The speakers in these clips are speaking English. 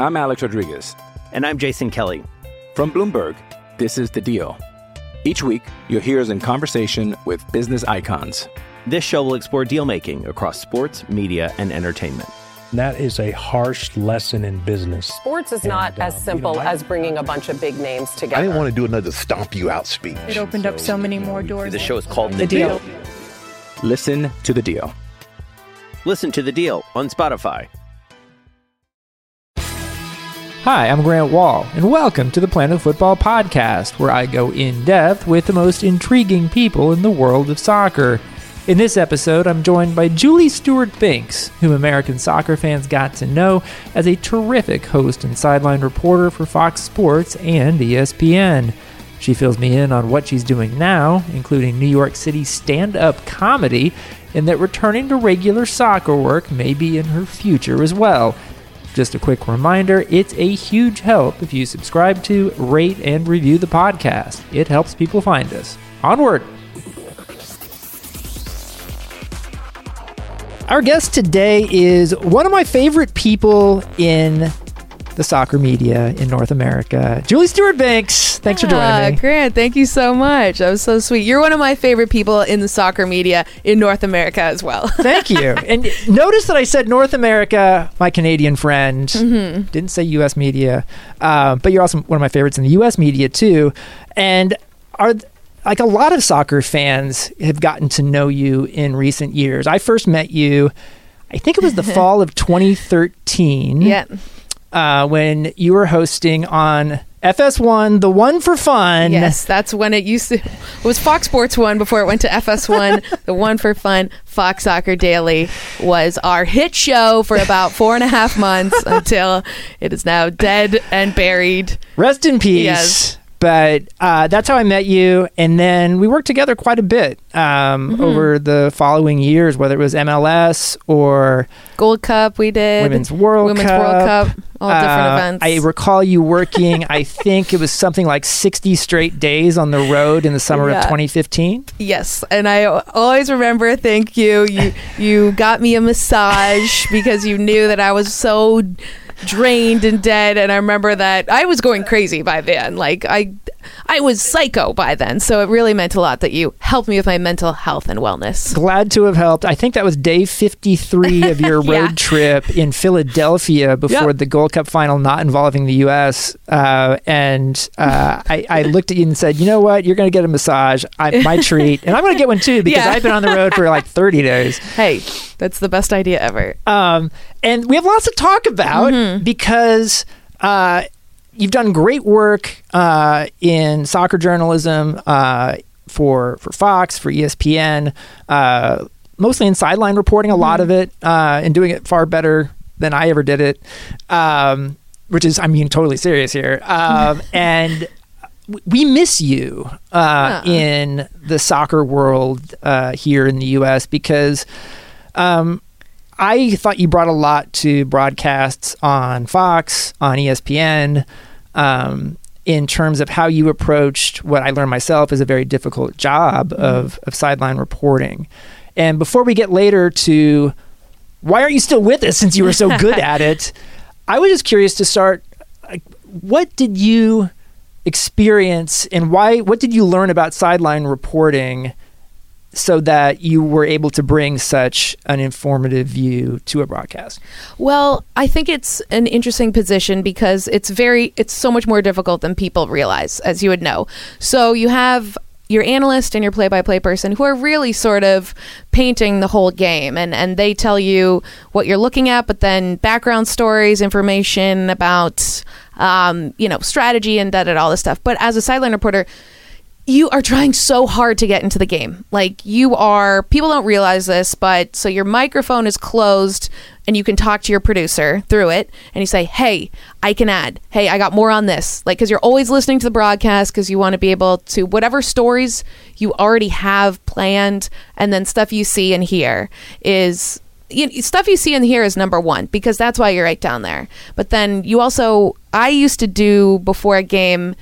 I'm Alex Rodriguez. And I'm Jason Kelly. From Bloomberg, this is The Deal. Each week, you'll hear us in conversation with business icons. This show will explore deal making across sports, media, and entertainment. That is a harsh lesson in business. Sports is not And, uh, as simple you know, I- as bringing a bunch of big names together. I didn't want to do another stomp you out speech. It opened up so many more doors. The show is called The, The Deal. Listen to The Deal. Listen to The Deal on Spotify. Hi, I'm Grant Wahl, and welcome to the Planet Fútbol Podcast, where I go in depth with the most intriguing people in the world of soccer. In this episode, I'm joined by Julie Stewart Binks, whom American soccer fans got to know as a terrific host and sideline reporter for Fox Sports and ESPN. She fills me in on what she's doing now, including New York City stand up comedy, and that returning to regular soccer work may be in her future as well. Just a quick reminder it's a huge help if you subscribe to, rate, and review the podcast. It helps people find us. Onward! Our guest today is one of my favorite people in the soccer media in North America, Julie Stewart Binks. Thanks for Ah, joining me. Grant, thank you so much. That was so sweet. You're one of my favorite people in the soccer media in North America as well. Thank you. And notice that I said North America, my Canadian friend. Didn't say U.S. media, uh, but you're also one of my favorites in the U.S. media too. And are like a lot of soccer fans have gotten to know you in recent years. I first met you. I think it was the fall of 2013. yeah. Uh, when you were hosting on FS1, the one for fun. Yes, that's when it used to. It was Fox Sports One before it went to FS1. the one for fun, Fox Soccer Daily, was our hit show for about four and a half months until it is now dead and buried. Rest in peace. Yes. But uh, that's how I met you, and then we worked together quite a bit um, Mm-hmm. over the following years, whether it was MLS or Gold Cup, we did Women's World Women's Cup. World Cup, all different Uh, events. I recall you working. I think it was something like sixty straight days on the road in the summer of 2015. Yes, and I always remember. Thank you. You you got me a massage because you knew that I was so drained and dead, and I remember that I was going crazy by then. Like I, I was psycho by then. So it really meant a lot that you helped me with my mental health and wellness. Glad to have helped. I think that was day 53 of your road Yeah. trip in Philadelphia before Yep. the Gold Cup final, not involving the U.S. Uh, and uh, I, I looked at you and said, you know what? You're going to get a massage. I, my treat. And I'm going to get one too because Yeah. I've been on the road for like 30 days. Hey, that's the best idea ever. Um, and we have lots to talk about because uh, you've done great work uh, in soccer journalism uh, for for Fox, for ESPN, uh, mostly in sideline reporting. A lot of it, uh, and doing it far better than I ever did it. Um, which is, I mean, totally serious here. Um, and we miss you uh, Aw. in the soccer world uh, here in the U.S. because um, I thought you brought a lot to broadcasts on Fox, on ESPN, um, in terms of how you approached what I learned myself is a very difficult job of, of sideline reporting. And before we get later to why aren't you still with us since you were so good at it, I was just curious to start. Like, what did you experience, and why? What did you learn about sideline reporting? So that you were able to bring such an informative view to a broadcast? Well, I think it's an interesting position because it's very it's so much more difficult than people realize, as you would know. So you have your analyst and your play-by-play person who are really sort of painting the whole game and and they tell you what you're looking at but then background stories information about um, you know strategy and that and all this stuff but as a sideline reporter you are trying so hard to get into the game. Like you are people don't realize this, but so your microphone is closed and you can talk to your producer through it and you say, "Hey, I can add. Hey, I got more on this." Like cuz you're always listening to the broadcast cuz you want to be able to whatever stories you already have planned and then stuff you see and hear is you know, stuff you see and hear is number one because that's why you're right down there. But then you also, I used to do before a game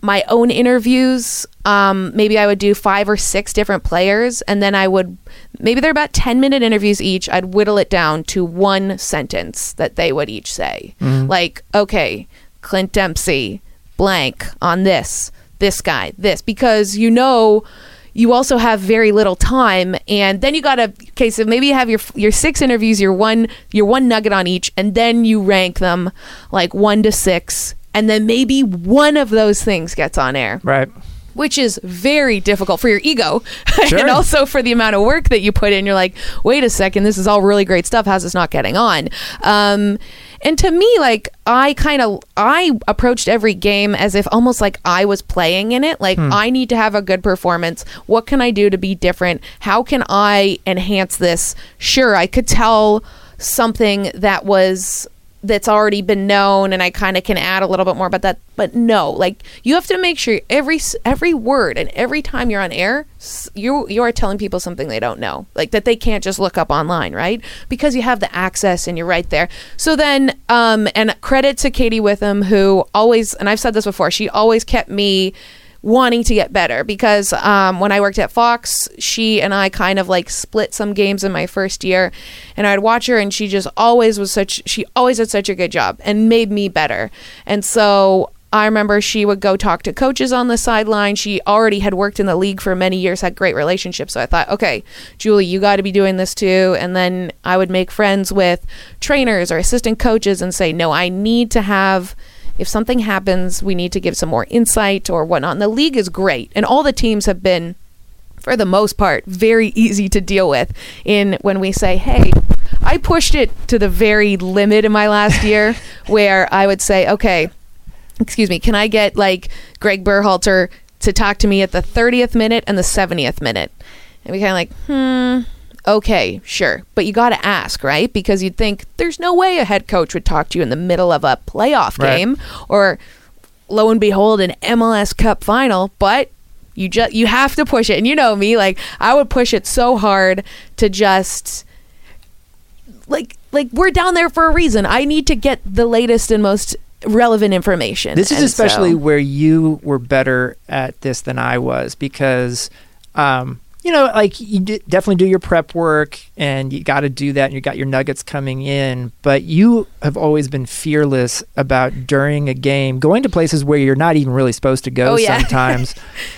my own interviews. Um, maybe I would do five or six different players, and then I would maybe they're about 10 minute interviews each. I'd whittle it down to one sentence that they would each say. Like, okay, Clint Dempsey, blank on this, this guy, this, because you know you also have very little time and then you gotta okay so maybe you have your your six interviews your one your one nugget on each and then you rank them like one to six and then maybe one of those things gets on air Right. which is very difficult for your ego Sure. and also for the amount of work that you put in. You're like, wait a second, this is all really great stuff. How's this not getting on? Um, and to me, like I kind of I approached every game as if almost like I was playing in it. Like I need to have a good performance. What can I do to be different? How can I enhance this? Sure, I could tell something that was that's already been known and I kind of can add a little bit more about that but no like you have to make sure every every word and every time you're on air you you are telling people something they don't know like that they can't just look up online right? Because you have the access and you're right there. So then um and credit to Katie Witham who always and I've said this before she always kept me wanting to get better because um, when I worked at Fox, she and I kind of like split some games in my first year, and I'd watch her, and she just always was such. She always did such a good job and made me better, and so. I remember she would go talk to coaches on the sideline. She already had worked in the league for many years, had great relationships. So I thought, okay, Julie, you got to be doing this too. And then I would make friends with trainers or assistant coaches and say, no, I need to have if something happens, we need to give some more insight or whatnot. And the league is great, and all the teams have been, for the most part, very easy to deal with. In when we say, "Hey," I pushed it to the very limit in my last year, where I would say, "Okay, excuse me, can I get like Greg Berhalter to talk to me at the 30th minute and the 70th minute?" And we kind of like, hmm, okay, sure. But you got to ask, right? Because you'd think there's no way a head coach would talk to you in the middle of a playoff Right. game or lo and behold an MLS Cup final, but you just you have to push it. And you know me, like I would push it so hard to just like like we're down there for a reason. I need to get the latest and most relevant information. This is And especially so- where you were better at this than I was because, um, you know, like you d- definitely do your prep work and you got to do that and you got your nuggets coming in. But you have always been fearless about during a game going to places where you're not even really supposed to go Oh, yeah. sometimes.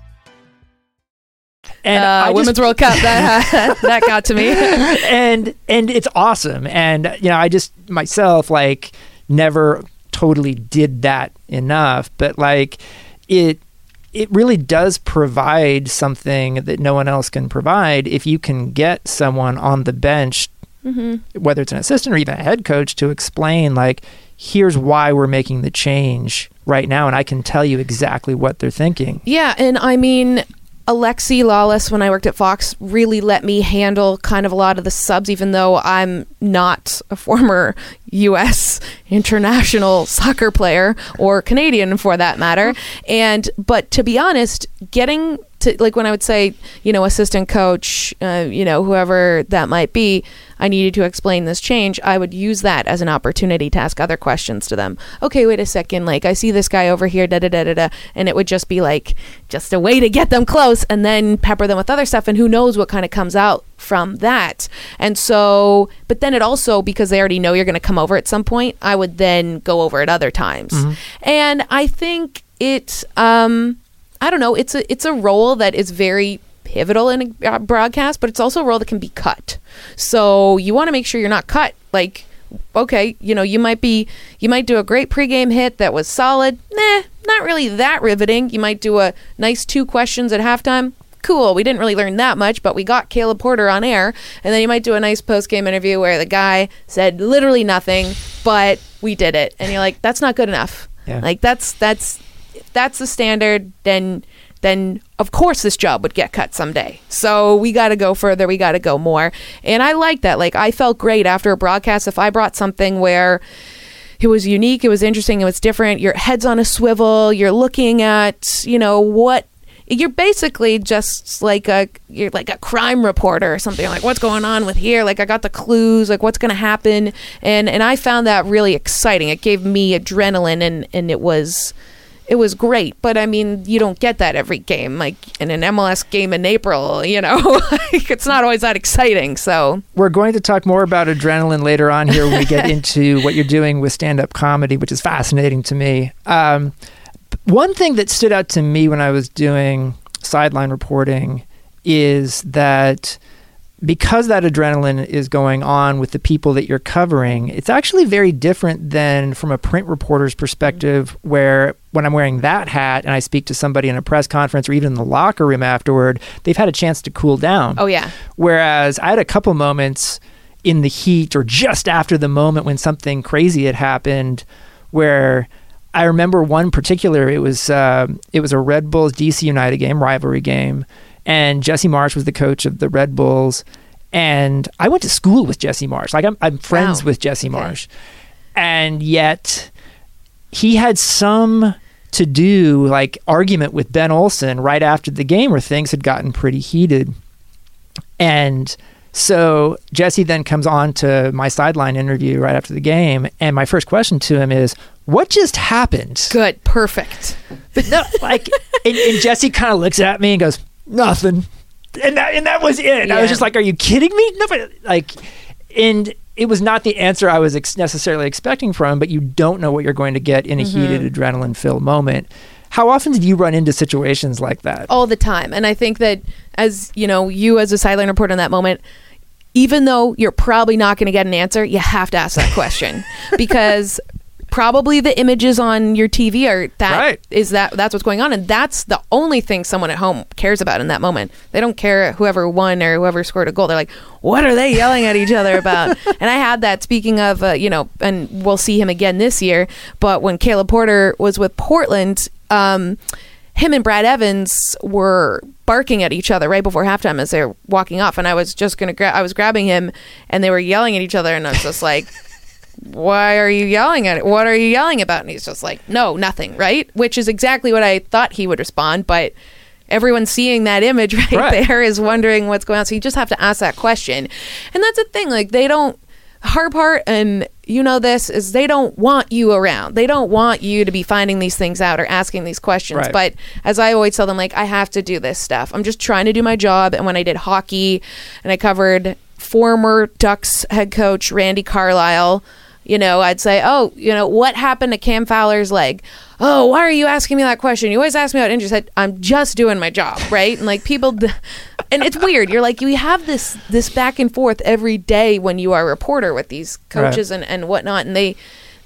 And uh, I just- Women's World Cup that that got to me. and and it's awesome. And you know i just myself like never totally did that enough. But like it it really does provide something that no one else can provide if you can get someone on the bench whether it's an assistant or even a head coach to explain like here's why we're making the change right now and i can tell you exactly what they're thinking. Yeah, and I mean, Alexi Lalas, when I worked at Fox, really let me handle kind of a lot of the subs, even though I'm not a former U.S. international soccer player or Canadian for that matter. And, but to be honest, getting to, like when I would say, you know, assistant coach, uh, you know, whoever that might be, I needed to explain this change, I would use that as an opportunity to ask other questions to them. Okay, wait a second. Like, I see this guy over here, da da da da da. And it would just be like, just a way to get them close and then pepper them with other stuff. And who knows what kind of comes out from that. And so, but then it also, because they already know you're going to come over at some point, I would then go over at other times. And I think it, um, I don't know, it's a, it's a role that is very pivotal in a broadcast, but it's also a role that can be cut. So you want to make sure you're not cut. Like, okay, you know, you might be, you might do a great pregame hit that was solid. Nah, not really that riveting. You might do a nice two questions at halftime. Cool. We didn't really learn that much, but we got Caleb Porter on air. And then you might do a nice post game interview where the guy said literally nothing, but we did it. And you're like, that's not good enough. Yeah. Like that's that's if that's the standard, then then of course this job would get cut someday. So we got to go further. We got to go more. And I like that. Like I felt great after a broadcast if I brought something where it was unique, it was interesting, it was different. Your head's on a swivel. You're looking at, you know, what you're basically just like a you're like a crime reporter or something like what's going on with here like i got the clues like what's going to happen and and i found that really exciting it gave me adrenaline and and it was it was great but i mean you don't get that every game like in an mls game in april you know like it's not always that exciting so We're going to talk more about adrenaline later on here when we get into what you're doing with stand up comedy, which is fascinating to me. Um, one thing that stood out to me when I was doing sideline reporting is that because that adrenaline is going on with the people that you're covering, it's actually very different than from a print reporter's perspective, where when I'm wearing that hat and I speak to somebody in a press conference or even in the locker room afterward, they've had a chance to cool down. oh yeah Whereas I had a couple moments in the heat or just after the moment when something crazy had happened where I remember one particular it was uh, it was a Red Bulls DC United game rivalry game and Jesse Marsch was the coach of the Red Bulls and I went to school with Jesse Marsch like I'm, I'm friends Wow. with Jesse Okay. Marsch and yet he had some to do like argument with Ben Olsen right after the game where things had gotten pretty heated. And so Jesse then comes on to my sideline interview right after the game, and my first question to him is, "What just happened?" good perfect But no, like, and, and Jesse kind of looks at me and goes, "Nothing," and that and that was it. I was just like, "Are you kidding me?" No, like, and it was not the answer I was ex- necessarily expecting from. But you don't know what you're going to get in a heated mm-hmm. adrenaline-filled moment. How often did you run into situations like that? all the time. And I think that as you know, you as a sideline reporter in that moment, even though you're probably not going to get an answer, you have to ask that question because probably the images on your TV are that is Right. that that's what's going on and that's the only thing someone at home cares about in that moment. They don't care whoever won or whoever scored a goal. They're like, "What are they yelling at each other about?" and I had that speaking of uh, you know, and we'll see him again this year, but when Caleb Porter was with Portland, um him and Brad Evans were barking at each other right before halftime as they were walking off, and I was just gonna grab. I was grabbing him, and they were yelling at each other, and I was just like, "Why are you yelling at it? What are you yelling about?" And he's just like, "No, nothing." Right, which is exactly what I thought he would respond, but. Everyone seeing that image right, Right. there is wondering what's going on. So you just have to ask that question. And that's the thing. Like, they don't, hard part, and you know this, is they don't want you around. They don't want you to be finding these things out or asking these questions. Right. But as I always tell them, like, I have to do this stuff. I'm just trying to do my job. And when I did hockey and I covered former Ducks head coach Randy Carlyle, you know, I'd say, oh, you know, what happened to Cam Fowler's leg? Oh, why are you asking me that question? You always ask me about injuries. I- I'm just doing my job, right? And like people, and it's weird. You're like, you have this this back and forth every day when you are a reporter with these coaches and, and whatnot, and they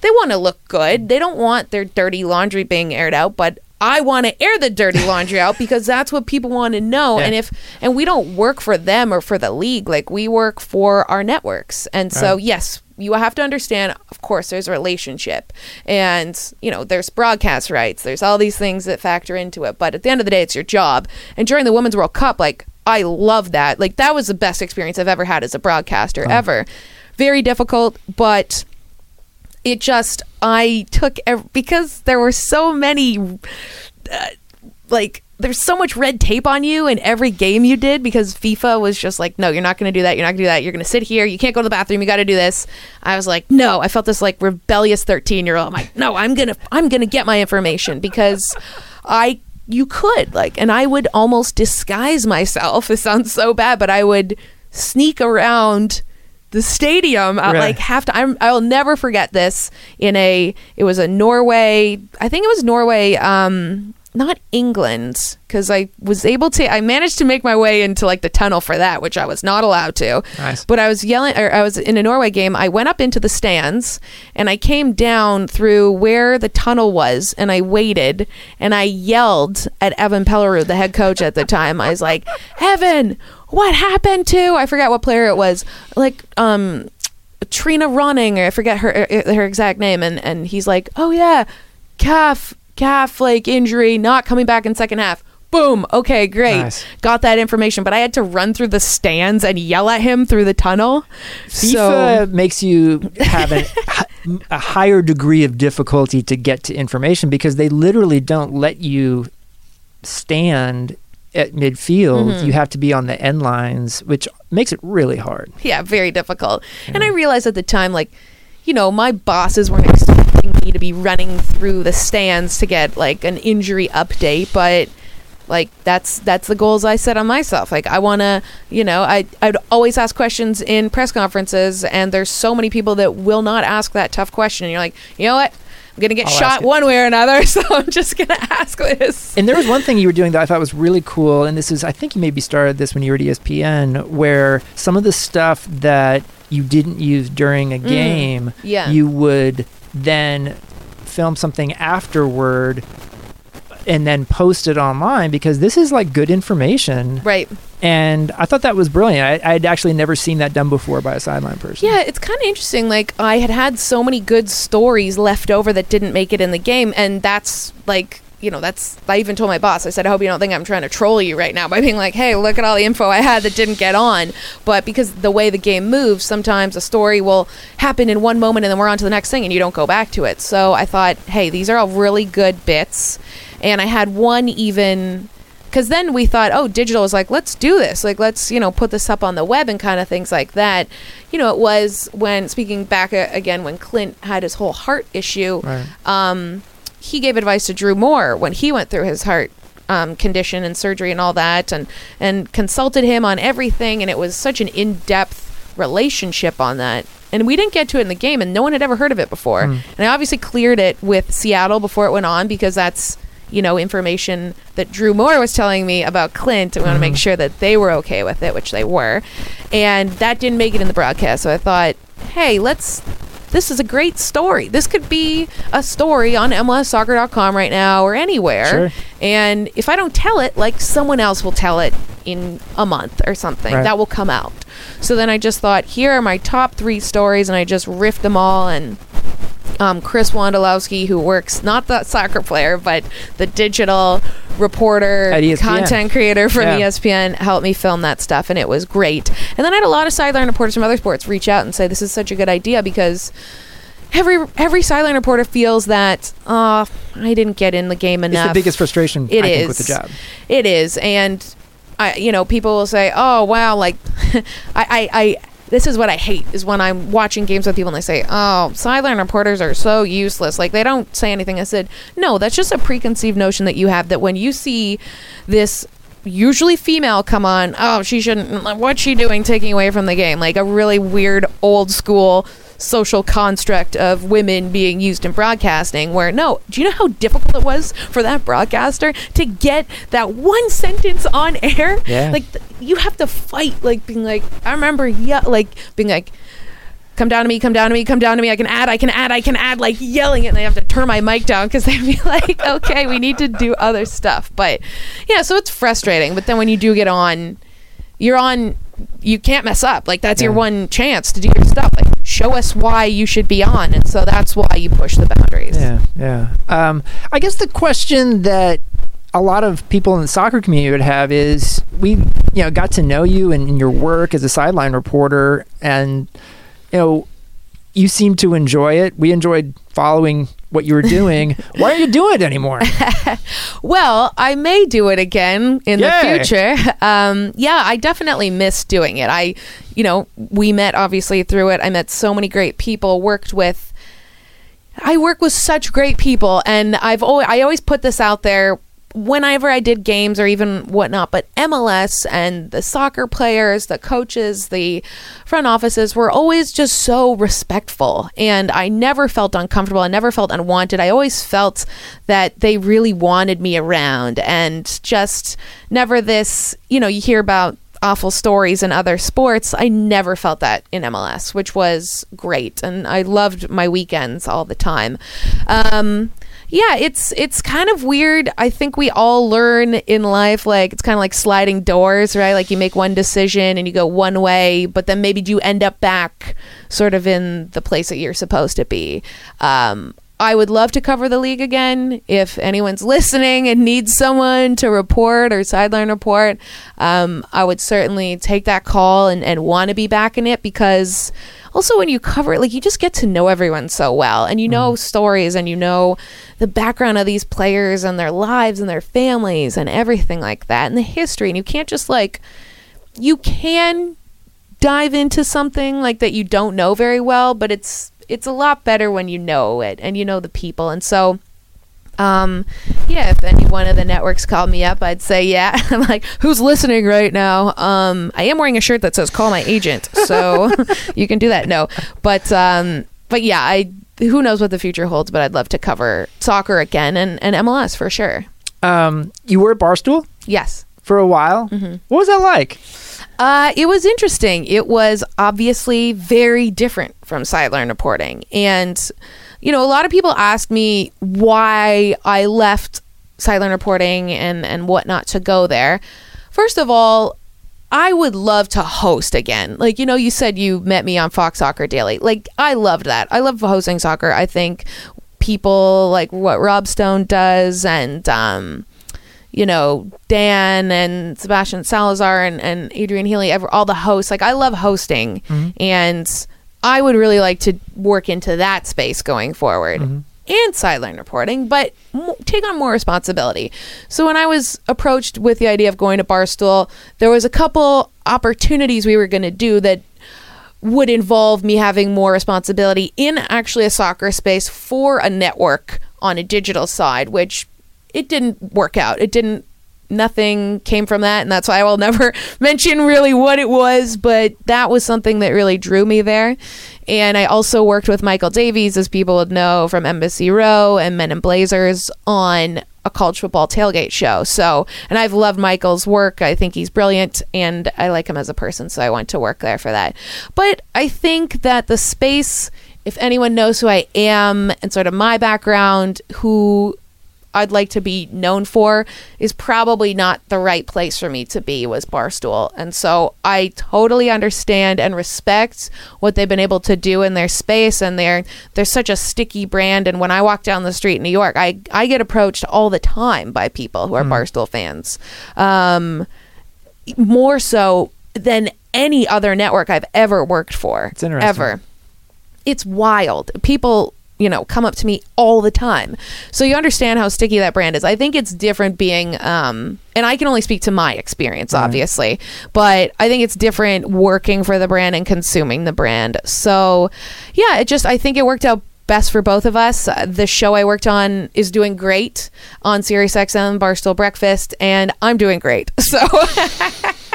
they want to look good. They don't want their dirty laundry being aired out, but I want to air the dirty laundry out because that's what people want to know. Yeah. And if and we don't work for them or for the league, like we work for our networks. And so Right. yes, you have to understand, of course, there's a relationship and, you know, there's broadcast rights, there's all these things that factor into it. But at the end of the day, it's your job. And during the Women's World Cup, like, I love that. Like, that was the best experience I've ever had as a broadcaster, ever. Very difficult, but it just, I took, ev- because there were so many, uh, like, there's so much red tape on you in every game you did because FIFA was just like, no, you're not going to do that. You're not going to do that. You're going to sit here. You can't go to the bathroom. You got to do this. I was like, no. I felt this like rebellious 13 year old. I'm like, no, I'm gonna, I'm gonna get my information because I, you could like, and I would almost disguise myself. It sounds so bad, but I would sneak around the stadium at Right. like half time. I'll never forget this. In a, it was a Norway. I think it was Norway. Um, not England, because I was able to. I managed to make my way into like the tunnel for that, which I was not allowed to. Nice. But I was yelling, or I was in a Norway game. I went up into the stands and I came down through where the tunnel was, and I waited and I yelled at Evan Pellerud, the head coach at the time. I was like, Evan, what happened to? I forgot what player it was. Like, um. Trina running, or I forget her her exact name, and and he's like, oh yeah, calf calf like injury, not coming back in second half. Boom. Okay, great. Nice. Got that information, but I had to run through the stands and yell at him through the tunnel. FIFA makes you have an, a higher degree of difficulty to get to information because they literally don't let you stand at midfield. Mhm. You have to be on the end lines, which makes it really hard. yeah, very difficult. And I realized at the time, like, you know, my bosses weren't me to be running through the stands to get like an injury update, but like that's that's the goals I set on myself. Like I want to, you know, I I'd always ask questions in press conferences, and there's so many people that will not ask that tough question. And you're like, you know what? I'm gonna get I'll shot one way or another, so I'm just gonna ask this. And there was one thing you were doing that I thought was really cool, and this is I think you maybe started this when you were at ESPN, where some of the stuff that you didn't use during a Mm, game, yeah. you would then film something afterward and then post it online because this is like good information. Right. And I thought that was brilliant. I, I'd actually never seen that done before by a sideline person. Yeah, it's kind of interesting. Like I had had so many good stories left over that didn't make it in the game, and that's like you know that's I even told my boss I said I hope you don't think I'm trying to troll you right now by being like hey look at all the info I had that didn't get on. But because the way the game moves sometimes a story will happen in one moment and then we're on to the next thing and you don't go back to it. So I thought hey these are all really good bits. And I had one even because then we thought oh digital is like let's do this. Like let's you know put this up on the web and kind of things like that. You know it was when speaking back again when clint had his whole heart issue Right. um, he gave advice to drew moor when he went through his heart um, condition and surgery and all that and and consulted him on everything. And it was such an in-depth relationship on that. And we didn't get to it in the game and no one had ever heard of it before. Hmm. and i obviously cleared it with seattle before it went on because that's you know information that drew moor was telling me about clint and we want to make sure that they were okay with it which they were. And that didn't make it in the broadcast. So i thought hey let's this is a great story. This could be a story on MLSsoccer.com right now or anywhere. Sure. And if I don't tell it, like someone else will tell it in a month or something. Right. That will come out. So then I just thought, here are my top three stories, and I just riffed them all. And um, Chris Wondolowski, who works not the soccer player, but the digital reporter, content creator from Yeah. ESPN, helped me film that stuff, and it was great. And then I had a lot of sideline reporters from other sports reach out and say, "This is such a good idea because." Every every sideline reporter feels that uh, I didn't get in the game enough. It's the biggest frustration It I is think with the job. It is, and I, you know, people will say, "Oh, wow!" Like, I, I, I, this is what I hate is when I'm watching games with people and they say, "Oh, sideline reporters are so useless." Like, they don't say anything. I said, "No, that's just a preconceived notion that you have that when you see this." Usually female come on. Oh, she shouldn't. What's she doing taking away from the game? Like a really weird old school social construct of women being used in broadcasting where no do you know how difficult it was for that broadcaster to get that one sentence on air Yeah. like th- you have to fight like being like i remember yeah like being like come down to me, come down to me, come down to me. I can add, I can add, I can add, like yelling it. And I have to turn my mic down because they'd be like, okay, we need to do other stuff. But yeah, so it's frustrating. But then when you do get on, you're on, you can't mess up. Like that's your one chance to do your stuff. Like show us why you should be on. And so that's why you push the boundaries. Yeah, yeah. Um, I guess the question that a lot of people in the soccer community would have is we, you know, got to know you and, and your work as a sideline reporter, and you know, you seem to enjoy it. We enjoyed following what you were doing. Why aren't you doing it anymore? Well, I may do it again in Yay. the future. Um, yeah, I definitely miss doing it. I, you know, we met obviously through it. I met so many great people, worked with. I work with such great people, and I've always, I always put this out there whenever I did games or even whatnot. But MLS and the soccer players, the coaches, the front offices were always just so respectful, and I never felt uncomfortable. I never felt unwanted. I always felt that they really wanted me around, and just never this. You know, you hear about awful stories in other sports. I never felt that in MLS, which was great, and I loved my weekends all the time. Um, yeah, it's it's kind of weird. I think we all learn in life like it's kind of like sliding doors, right? Like you make one decision and you go one way, but then maybe you end up back sort of in the place that you're supposed to be. Um, I would love to cover the league again. If anyone's listening and needs someone to report or sideline report, um, I would certainly take that call and, and want to be back in it because also when you cover it, like you just get to know everyone so well and you know mm-hmm. stories and you know the background of these players and their lives and their families and everything like that and the history. And you can't just like, you can dive into something like that you don't know very well, but it's it's a lot better when you know it and you know the people. And so um yeah, if any one of the networks called me up, I'd say yeah. I'm like, who's listening right now? Um I am wearing a shirt that says call my agent. So you can do that. No. But um but yeah, I who knows what the future holds, but I'd love to cover soccer again and, and MLS for sure. Um, you were at Barstool Yes. for a while. Mm-hmm. What was that like? Uh, it was interesting. It was obviously very different from sideline reporting. And, you know, a lot of people ask me why I left sideline reporting and, and whatnot to go there. First of all, I would love to host again. Like, you know, you said you met me on Fox Soccer Daily. Like, I loved that. I love hosting soccer. I think people like what Rob Stone does and, um, you know, Dan and Sebastian Salazar and, and Adrian Healey, ever, all the hosts. Like, I love hosting. And I would really like to work into that space going forward mm-hmm. and sideline reporting, but take on more responsibility. So, when I was approached with the idea of going to Barstool, there was a couple opportunities we were going to do that would involve me having more responsibility in actually a soccer space for a network on a digital side, which it didn't work out. It didn't nothing came from that and that's why I will never mention really what it was, but that was something that really drew me there. And I also worked with Michael Davies, as people would know from Embassy Row and Men in Blazers, on a college football tailgate show. So, and I've loved Michael's work. I think he's brilliant and I like him as a person. So I went to work there for that. But I think that the space, if anyone knows who I am and sort of my background, who I'd like to be known for is probably not the right place for me to be was Barstool. And so I totally understand and respect what they've been able to do in their space and they're they're such a sticky brand and when I walk down the street in New York, I I get approached all the time by people who are Barstool fans. Um more so than any other network I've ever worked for. It's interesting. Ever it's wild. People, you know, come up to me all the time. So you understand how sticky that brand is. I think it's different being um and I can only speak to my experience obviously, but I think it's different working for the brand and consuming the brand. So, yeah, it just I think it worked out best for both of us. Uh, the show I worked on is doing great on SiriusXM Barstool Breakfast and I'm doing great. So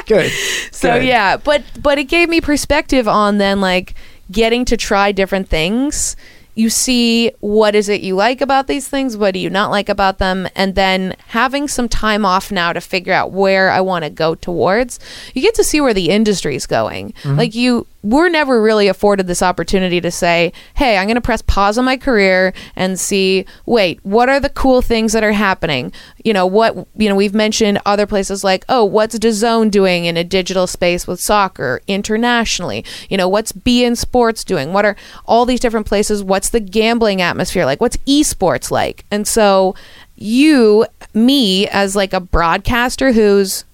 Good. so Good. yeah, but but it gave me perspective on then like getting to try different things. You see what is it you like about these things, what do you not like about them, and then having some time off now to figure out where I want to go towards. You get to see where the industry is going. Mm-hmm. Like you we're never really afforded this opportunity to say, hey, I'm going to press pause on my career and see, wait, what are the cool things that are happening? You know, what, you know, we've mentioned other places like, oh, what's DAZN doing in a digital space with soccer internationally? You know, what's beIN Sports doing? What are all these different places? What's the gambling atmosphere like? What's esports like? And so, you, me, as like a broadcaster who's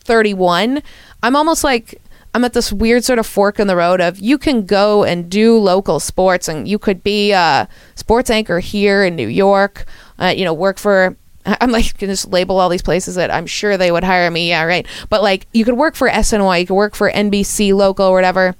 31, I'm almost like I'm at this weird sort of fork in the road of you can go and do local sports and you could be a sports anchor here in New York, uh, you know, work for. I'm like you can just label all these places that I'm sure they would hire me. Yeah, right. But like you could work for SNY, you could work for NBC local or whatever.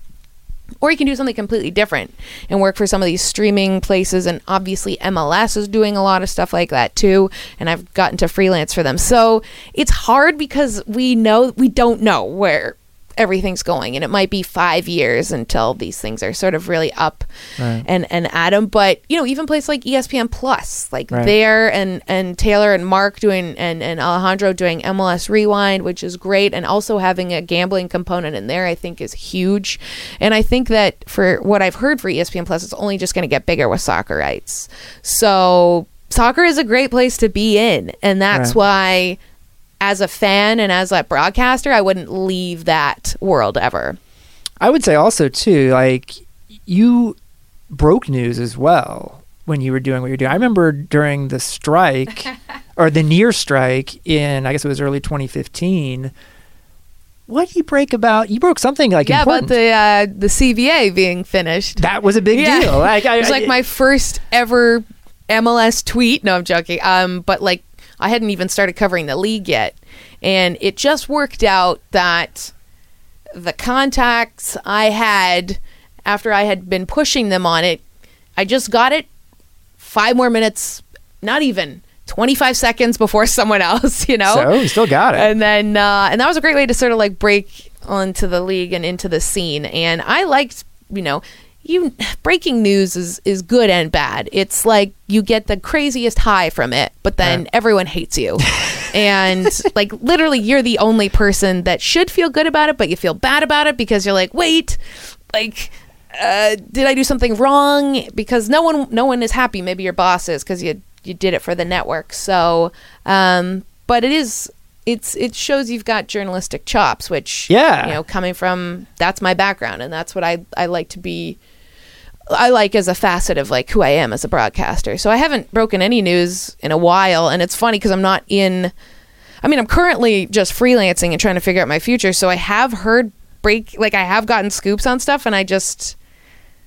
Or you can do something completely different and work for some of these streaming places. And obviously, MLS is doing a lot of stuff like that too. And I've gotten to freelance for them. So it's hard because we know, we don't know where everything's going and it might be five years until these things are sort of really up Right. and and at 'em. but you know even places like espn plus like Right. there and and taylor and mark doing and and alejandro doing mls rewind which is great and also having a gambling component in there i think is huge and i think that for what i've heard for espn plus it's only just going to get bigger with soccer rights so soccer is a great place to be in and that's Right. why as a fan and as a broadcaster, I wouldn't leave that world ever. I would say also too, like you broke news as well when you were doing what you're doing. I remember during the strike or the near strike in I guess it was early 2015. What did you break about? You broke something like yeah, important. about the uh, the CBA being finished. that was a big Yeah. deal. Like, I, it was I- like my first ever MLS tweet. No, I'm joking. Um, but like I hadn't even started covering the league yet, and it just worked out that the contacts I had after I had been pushing them on it, I just got it five more minutes, not even 25 seconds before someone else. You know, so you still got it. and then uh, and that was a great way to sort of like break onto the league and into the scene and i liked you know you breaking news is is good and bad it's like you get the craziest high from it but then everyone hates you and like literally you're the only person that should feel good about it but you feel bad about it because you're like wait like uh, did I do something wrong? Because no one, no one is happy. Maybe your boss is because you you did it for the network. So, um, but it is, it's it shows you've got journalistic chops, which Yeah. you know, coming from that's my background, and that's what I I like to be. I like as a facet of like who I am as a broadcaster. So I haven't broken any news in a while, and it's funny because I'm not in. I mean, I'm currently just freelancing and trying to figure out my future. So I have heard break, like I have gotten scoops on stuff, and I just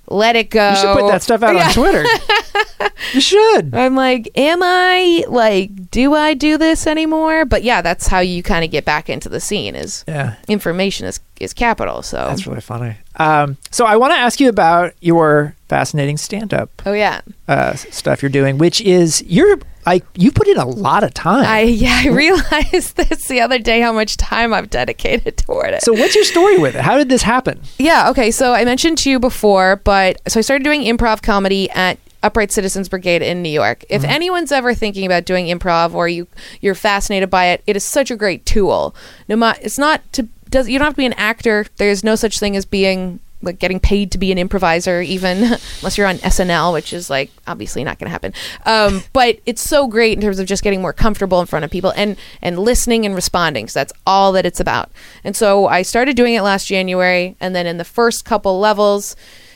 let it go. you should put that stuff out Yeah. on Twitter. you should. I'm like, am I like, do I do this anymore? But yeah, that's how you kind of get back into the scene. Is Yeah. information is is capital. So That's really funny. Um, so I want to ask you about your fascinating stand-up oh yeah, uh, stuff you're doing, which is you're like you put in a lot of time. I yeah I realized this the other day how much time I've dedicated toward it. so what's your story with it? How did this happen? Yeah, okay. So I mentioned to you before, but so I started doing improv comedy at Upright Citizens Brigade in New York. If mm-hmm. anyone's ever thinking about doing improv or you you're fascinated by it, it is such a great tool. No it's not to does you don't have to be an actor. There's no such thing as being like getting paid to be an improviser even unless you're on SNL which is like obviously not going to happen. Um, but it's so great in terms of just getting more comfortable in front of people and and listening and responding so that's all that it's about. And so I started doing it last January and then in the first couple levels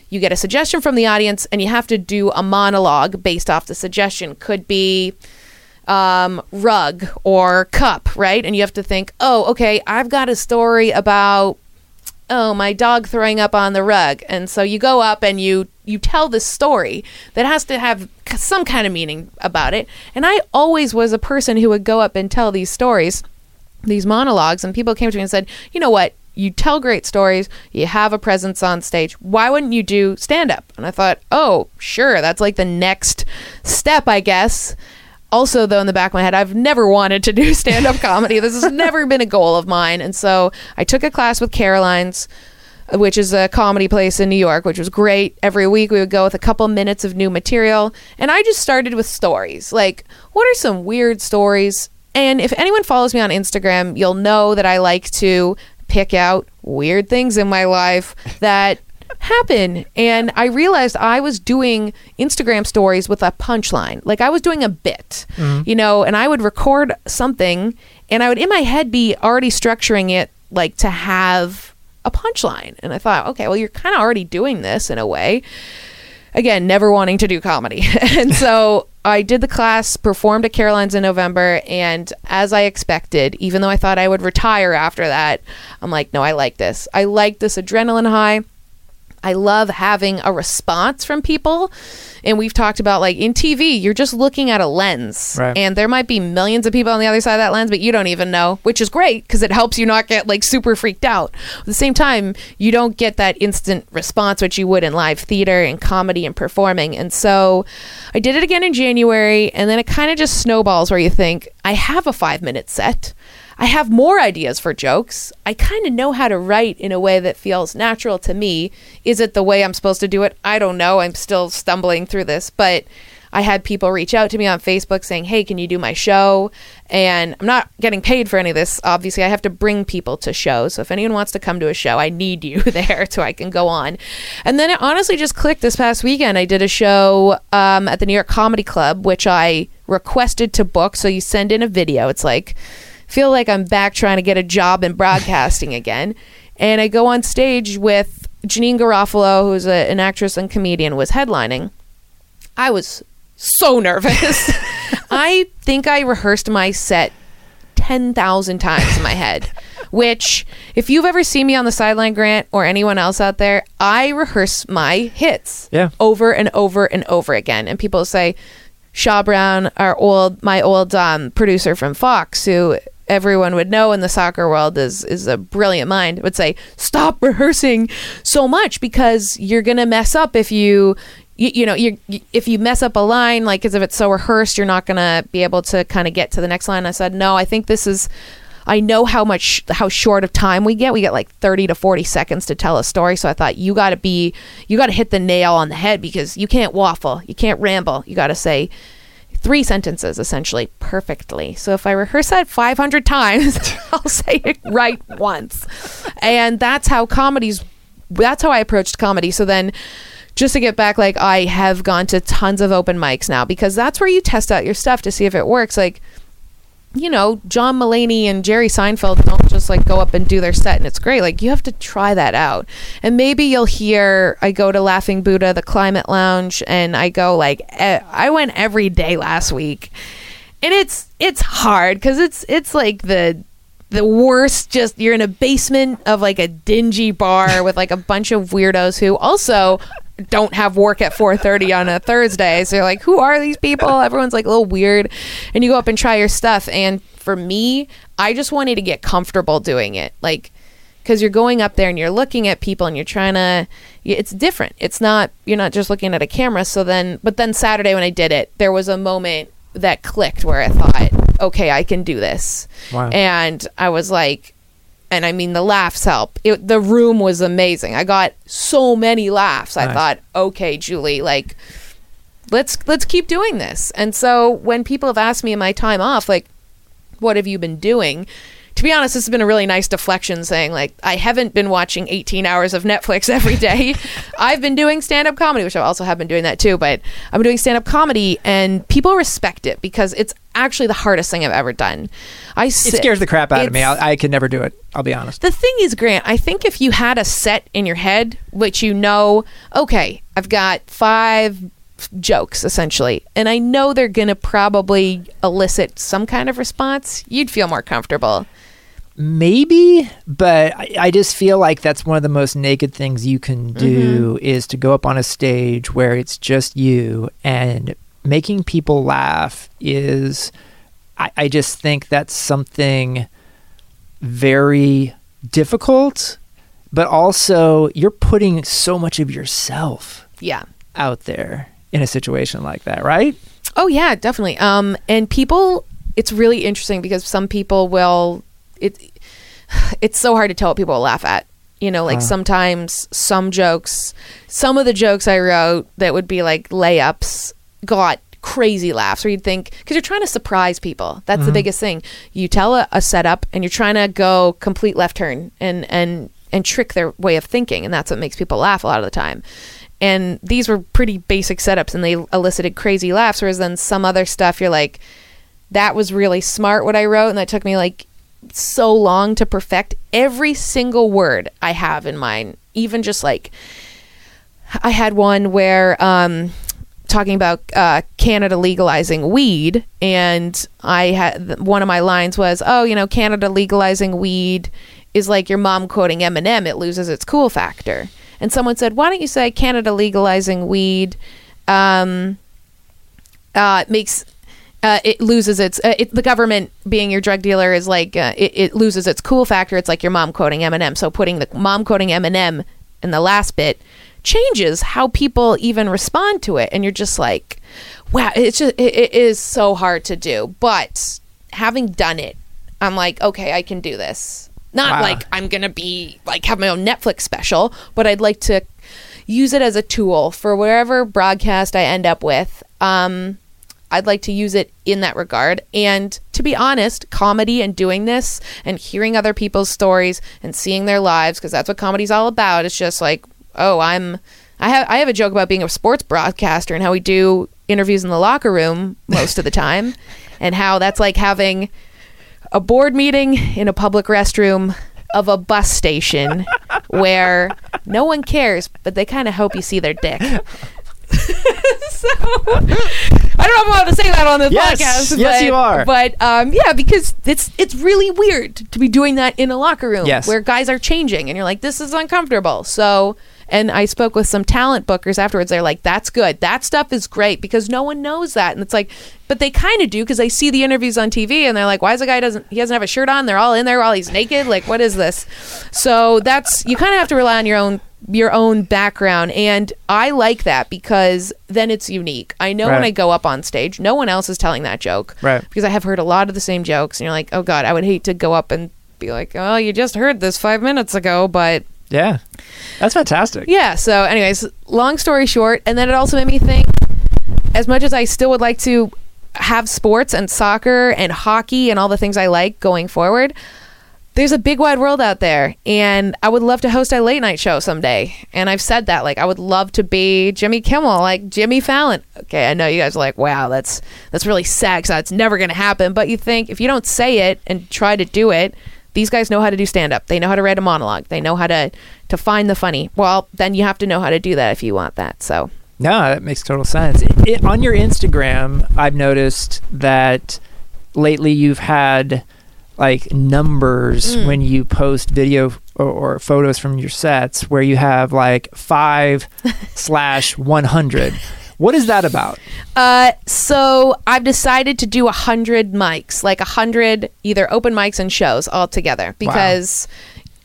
you get a suggestion from the audience and you have to do a monologue based off the suggestion. Could be um, rug or cup, right? And you have to think, oh, okay, I've got a story about oh my dog throwing up on the rug. And so you go up and you you tell this story that has to have some kind of meaning about it. And i always was a person who would go up and tell these stories these monologues and people came to me and said you know what? You tell great stories. You have a presence on stage. Why wouldn't you do stand up and i thought oh sure. That's like the next step i guess also though in the back of my head i've never wanted to do stand-up comedy. This has never been a goal of mine. And so i took a class with caroline's which is a comedy place in new york which was great. Every week we would go with a couple minutes of new material. And i just started with stories. Like what are some weird stories? And if anyone follows me on instagram you'll know that i like to pick out weird things in my life that happen. And I realized I was doing Instagram stories with a punchline. Like I was doing a bit, mm-hmm. you know, and I would record something and I would in my head be already structuring it like to have a punchline. And I thought, okay, well, you're kind of already doing this in a way again, never wanting to do comedy. and so I did the class, performed at Caroline's in November, and as I expected, even though I thought I would retire after that, I'm like, no, I like this. I like this adrenaline high. I love having a response from people. And we've talked about like in TV, you're just looking at a lens. Right. And there might be millions of people on the other side of that lens, but you don't even know, which is great because it helps you not get like super freaked out. At the same time, you don't get that instant response, which you would in live theater and comedy and performing. And so I did it again in January. And then it kind of just snowballs where you think, I have a five minute set. I have more ideas for jokes. I kind of know how to write in a way that feels natural to me. Is it the way I'm supposed to do it? I don't know. I'm still stumbling through this, but I had people reach out to me on Facebook saying, "Hey, can you do my show?" And I'm not getting paid for any of this. Obviously, I have to bring people to shows. So if anyone wants to come to a show, I need you there so I can go on. And then it honestly just clicked this past weekend. I did a show um, at the New York Comedy Club, which I requested to book. So you send in a video. It's like feel like I'm back trying to get a job in broadcasting again. And I go on stage with Janeane Garofalo, who's a, an actress and comedian, was headlining. I was so nervous. I think I rehearsed my set 10,000 times in my head, which, if you've ever seen me on the sideline, Grant, or anyone else out there, I rehearse my hits Yeah. over and over and over again. And people say, Shaw Brown, our old, my old um, producer from Fox, who everyone would know in the soccer world is is a brilliant mind, would say, "Stop rehearsing so much because you're gonna mess up if you." You, you know, you if you mess up a line, like as if it's so rehearsed, you're not gonna be able to kind of get to the next line. I said, no, I think this is I know how much how short of time we get. We get like 30 to 40 seconds to tell a story. So I thought you got to be you got to hit the nail on the head because you can't waffle. You can't ramble. You got to say three sentences essentially perfectly. So if I rehearse that 500 times, I'll say it right once. And that's how comedies, that's how I approached comedy. So then just to get back like I have gone to tons of open mics now because that's where you test out your stuff to see if it works like you know, John Mulaney and Jerry Seinfeld don't just like go up and do their set and it's great. Like you have to try that out. And maybe you'll hear I go to Laughing Buddha, the Climate Lounge, and I go like I went every day last week. And it's it's hard cuz it's it's like the the worst just you're in a basement of like a dingy bar with like a bunch of weirdos who also don't have work at 4:30 on a Thursday. So you're like, who are these people? Everyone's like a little weird, and you go up and try your stuff. And for me, I just wanted to get comfortable doing it, like because you're going up there and you're looking at people and you're trying to. It's different. It's not you're not just looking at a camera. So then, but then Saturday when I did it, there was a moment that clicked where I thought, okay, I can do this, Wow. and I was like and I mean the laughs help. It, the room was amazing. I got so many laughs. I thought, okay, Julie, like let's let's keep doing this. And so when people have asked me in my time off, like, what have you been doing? To be honest, this has been a really nice deflection saying like I haven't been watching 18 hours of Netflix every day. I've been doing stand-up comedy, which I also have been doing that too, but I'm doing stand-up comedy and people respect it because it's actually the hardest thing I've ever done. I It scares the crap out of me. I, I could never do it. I'll be honest. the thing is, Grant, I think if you had a set in your head, which you know, okay, I've got five jokes essentially, and I know they're going to probably elicit some kind of response, you'd feel more comfortable. Maybe, but I, I just feel like that's one of the most naked things you can do is to go up on a stage where it's just you and making people laugh is I, I just think that's something very difficult, but also you're putting so much of yourself Yeah. out there in a situation like that, right? Oh yeah, definitely. Um, and people, it's really interesting because some people will. It, it's so hard to tell what people will laugh at. You know, like uh. sometimes some jokes, some of the jokes I wrote that would be like layups got crazy laughs or you'd think because you're trying to surprise people that's the mm-hmm. biggest thing you tell a, a setup and you're trying to go complete left turn and and and trick their way of thinking, and that's what makes people laugh a lot of the time. And these were pretty basic setups, and they elicited crazy laughs. Whereas then some other stuff, you're like, that was really smart what I wrote, and that took me like so long to perfect every single word I have in mine. Even just like I had one where um, talking about uh, Canada legalizing weed, and I had one of my lines was, "Oh, you know, Canada legalizing weed is like your mom quoting Eminem; it loses its cool factor." And someone said, "Why don't you say Canada legalizing weed um, uh, makes uh, it loses its uh, it, the government being your drug dealer is like uh, it, it loses its cool factor. It's like your mom quoting Eminem. So putting the mom quoting Eminem in the last bit changes how people even respond to it, and you're just like, wow, it's just it, it is so hard to do. But having done it, I'm like, okay, I can do this. Not Wow. like I'm gonna be like have my own Netflix special, but I'd like to use it as a tool for wherever broadcast I end up with. Um, I'd like to use it in that regard. And to be honest, comedy and doing this and hearing other people's stories and seeing their lives, because that's what comedy's all about. It's just like, oh, I'm. I have I have a joke about being a sports broadcaster and how we do interviews in the locker room most of the time, and how that's like having a board meeting in a public restroom of a bus station where no one cares, but they kind of hope you see their dick. so I don't know if I'm allowed to say that on this Yes. podcast. Yes, but, you are. But um, yeah, because it's it's really weird to be doing that in a locker room Yes. where guys are changing, and you're like, this is uncomfortable. So. And I spoke with some talent bookers afterwards. They're like, "That's good. That stuff is great because no one knows that." And it's like, but they kind of do because they see the interviews on TV and they're like, "Why is the guy doesn't he doesn't have a shirt on? They're all in there while he's naked. Like, what is this?" So that's you kind of have to rely on your own your own background, and I like that because then it's unique. I know when I go up on stage, no one else is telling that joke, Right. Because I have heard a lot of the same jokes, and you're like, "Oh God, I would hate to go up and be like, oh, you just heard this five minutes ago," but Yeah. That's fantastic. yeah. So, anyways, long story short, and then it also made me think. As much as I still would like to have sports and soccer and hockey and all the things I like going forward, there's a big wide world out there, and I would love to host a late night show someday. And I've said that, like, I would love to be Jimmy Kimmel, like Jimmy Fallon. Okay, I know you guys are like, wow, that's that's really sad 'cause that's never to happen. But you think if you don't say it and try to do it, these guys know how to do stand up. They know how to write a monologue. They know how to to find the funny. Well, then you have to know how to do that if you want that. So No, that makes total sense. It, on your Instagram, I've noticed that lately you've had like numbers Mm. when you post video or, or photos from your sets where you have like five slash 100. What is that about? Uh, so I've decided to do a hundred mics, like a hundred either open mics and shows all together because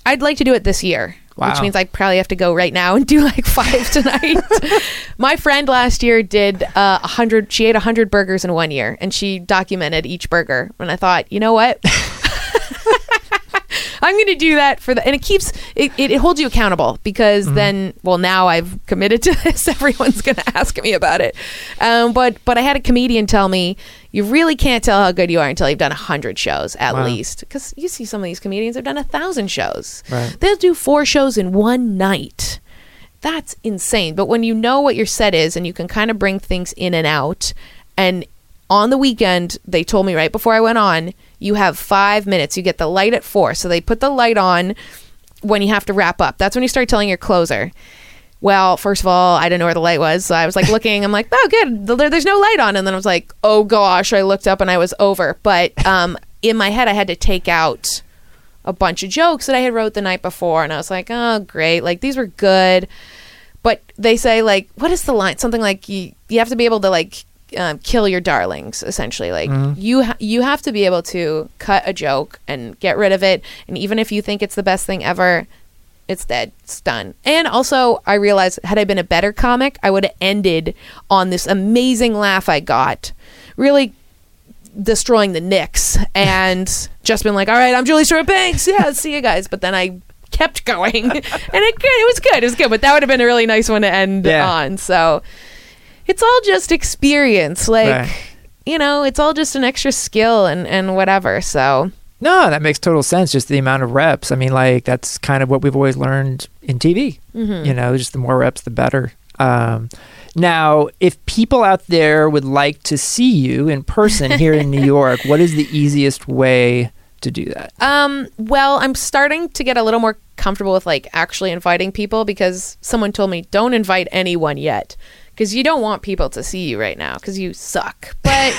I'd like to do it this year. Which means I probably have to go right now and do like five tonight. My friend last year did uh, a hundred. She ate a hundred burgers in one year, and she documented each burger. And I thought, you know what? I'm going to do that for the, and it keeps it, it, it holds you accountable because then, well, now I've committed to this. Everyone's going to ask me about it. Um, but but I had a comedian tell me you really can't tell how good you are until you've done a hundred shows at Wow. least. Because you see some of these comedians have done a thousand shows. Right. They'll do four shows in one night. That's insane. But when you know what your set is and you can kind of bring things in and out, and on the weekend, they told me right before I went on, you have five minutes. You get the light at four. So they put the light on when you have to wrap up. That's when you start telling your closer. Well, first of all, I didn't know where the light was. So I was like looking, I'm like, oh, good. There- There's no light on. And then I was like, oh gosh, I looked up and I was over. But um, in my head, I had to take out a bunch of jokes that I had wrote the night before. And I was like, oh, great. Like these were good. But they say, like, what is the line? Something like you, you have to be able to, like, um, kill your darlings essentially like you ha- you have to be able to cut a joke and get rid of it and even if you think it's the best thing ever it's dead it's done and also i realized had i been a better comic i would have ended on this amazing laugh i got really destroying the Knicks and just been like, all right, I'm Julie Stewart Binks. Yeah, see you guys. But then I kept going and it, it was good. It was good. But that would have been a really nice one to end Yeah. on. So it's all just experience. Like, Right. you know, it's all just an extra skill and, and whatever. So No, that makes total sense. Just the amount of reps. I mean, like that's kind of what we've always learned in TV. Mhm. You know, just the more reps, the better. Um, now, if people out there would like to see you in person here in New York, what is the easiest way to do that? Um, well, I'm starting to get a little more comfortable with like actually inviting people because someone told me don't invite anyone yet because you don't want people to see you right now because you suck. But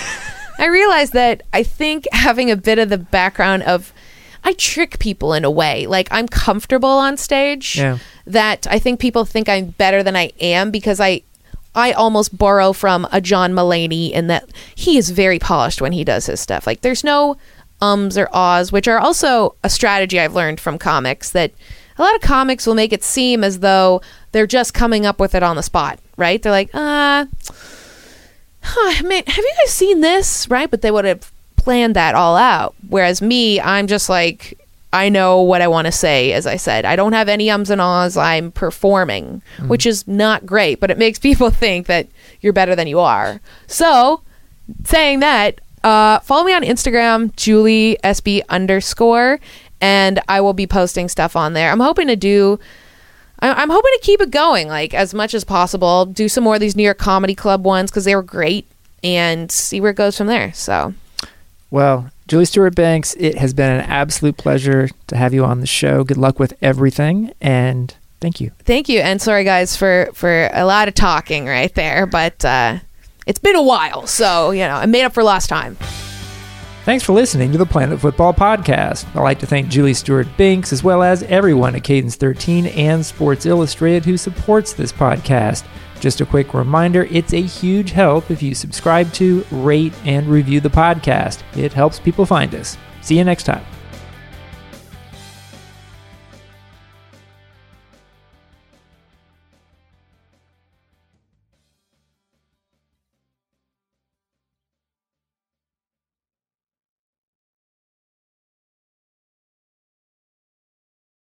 I realized that I think having a bit of the background of I trick people in a way. Like I'm comfortable on stage Yeah. that I think people think I'm better than I am because I I almost borrow from a John Mulaney in that he is very polished when he does his stuff. Like there's no ums or ahs, which are also a strategy I've learned from comics that a lot of comics will make it seem as though they're just coming up with it on the spot, right? They're like, uh, huh, man, have you guys seen this? Right? But they would have planned that all out. Whereas me, I'm just like, I know what I want to say, as I said. I don't have any ums and ahs. I'm performing, which is not great, but it makes people think that you're better than you are. So, saying that, uh, follow me on Instagram, Julie SB underscore, and I will be posting stuff on there. I'm hoping to do. I'm hoping to keep it going, like as much as possible. Do some more of these New York Comedy Club ones because they were great, and see where it goes from there. So, Well, Julie Stewart Binks, it has been an absolute pleasure to have you on the show. Good luck with everything, and thank you. thank you, and sorry guys for for a lot of talking right there, but uh, it's been a while, so you know I made up for lost time. Thanks for listening to the Planet Fútbol Podcast. I'd like to thank Julie Stewart Binks as well as everyone at Cadence 13 and Sports Illustrated who supports this podcast. Just a quick reminder it's a huge help if you subscribe to, rate, and review the podcast. It helps people find us. See you next time.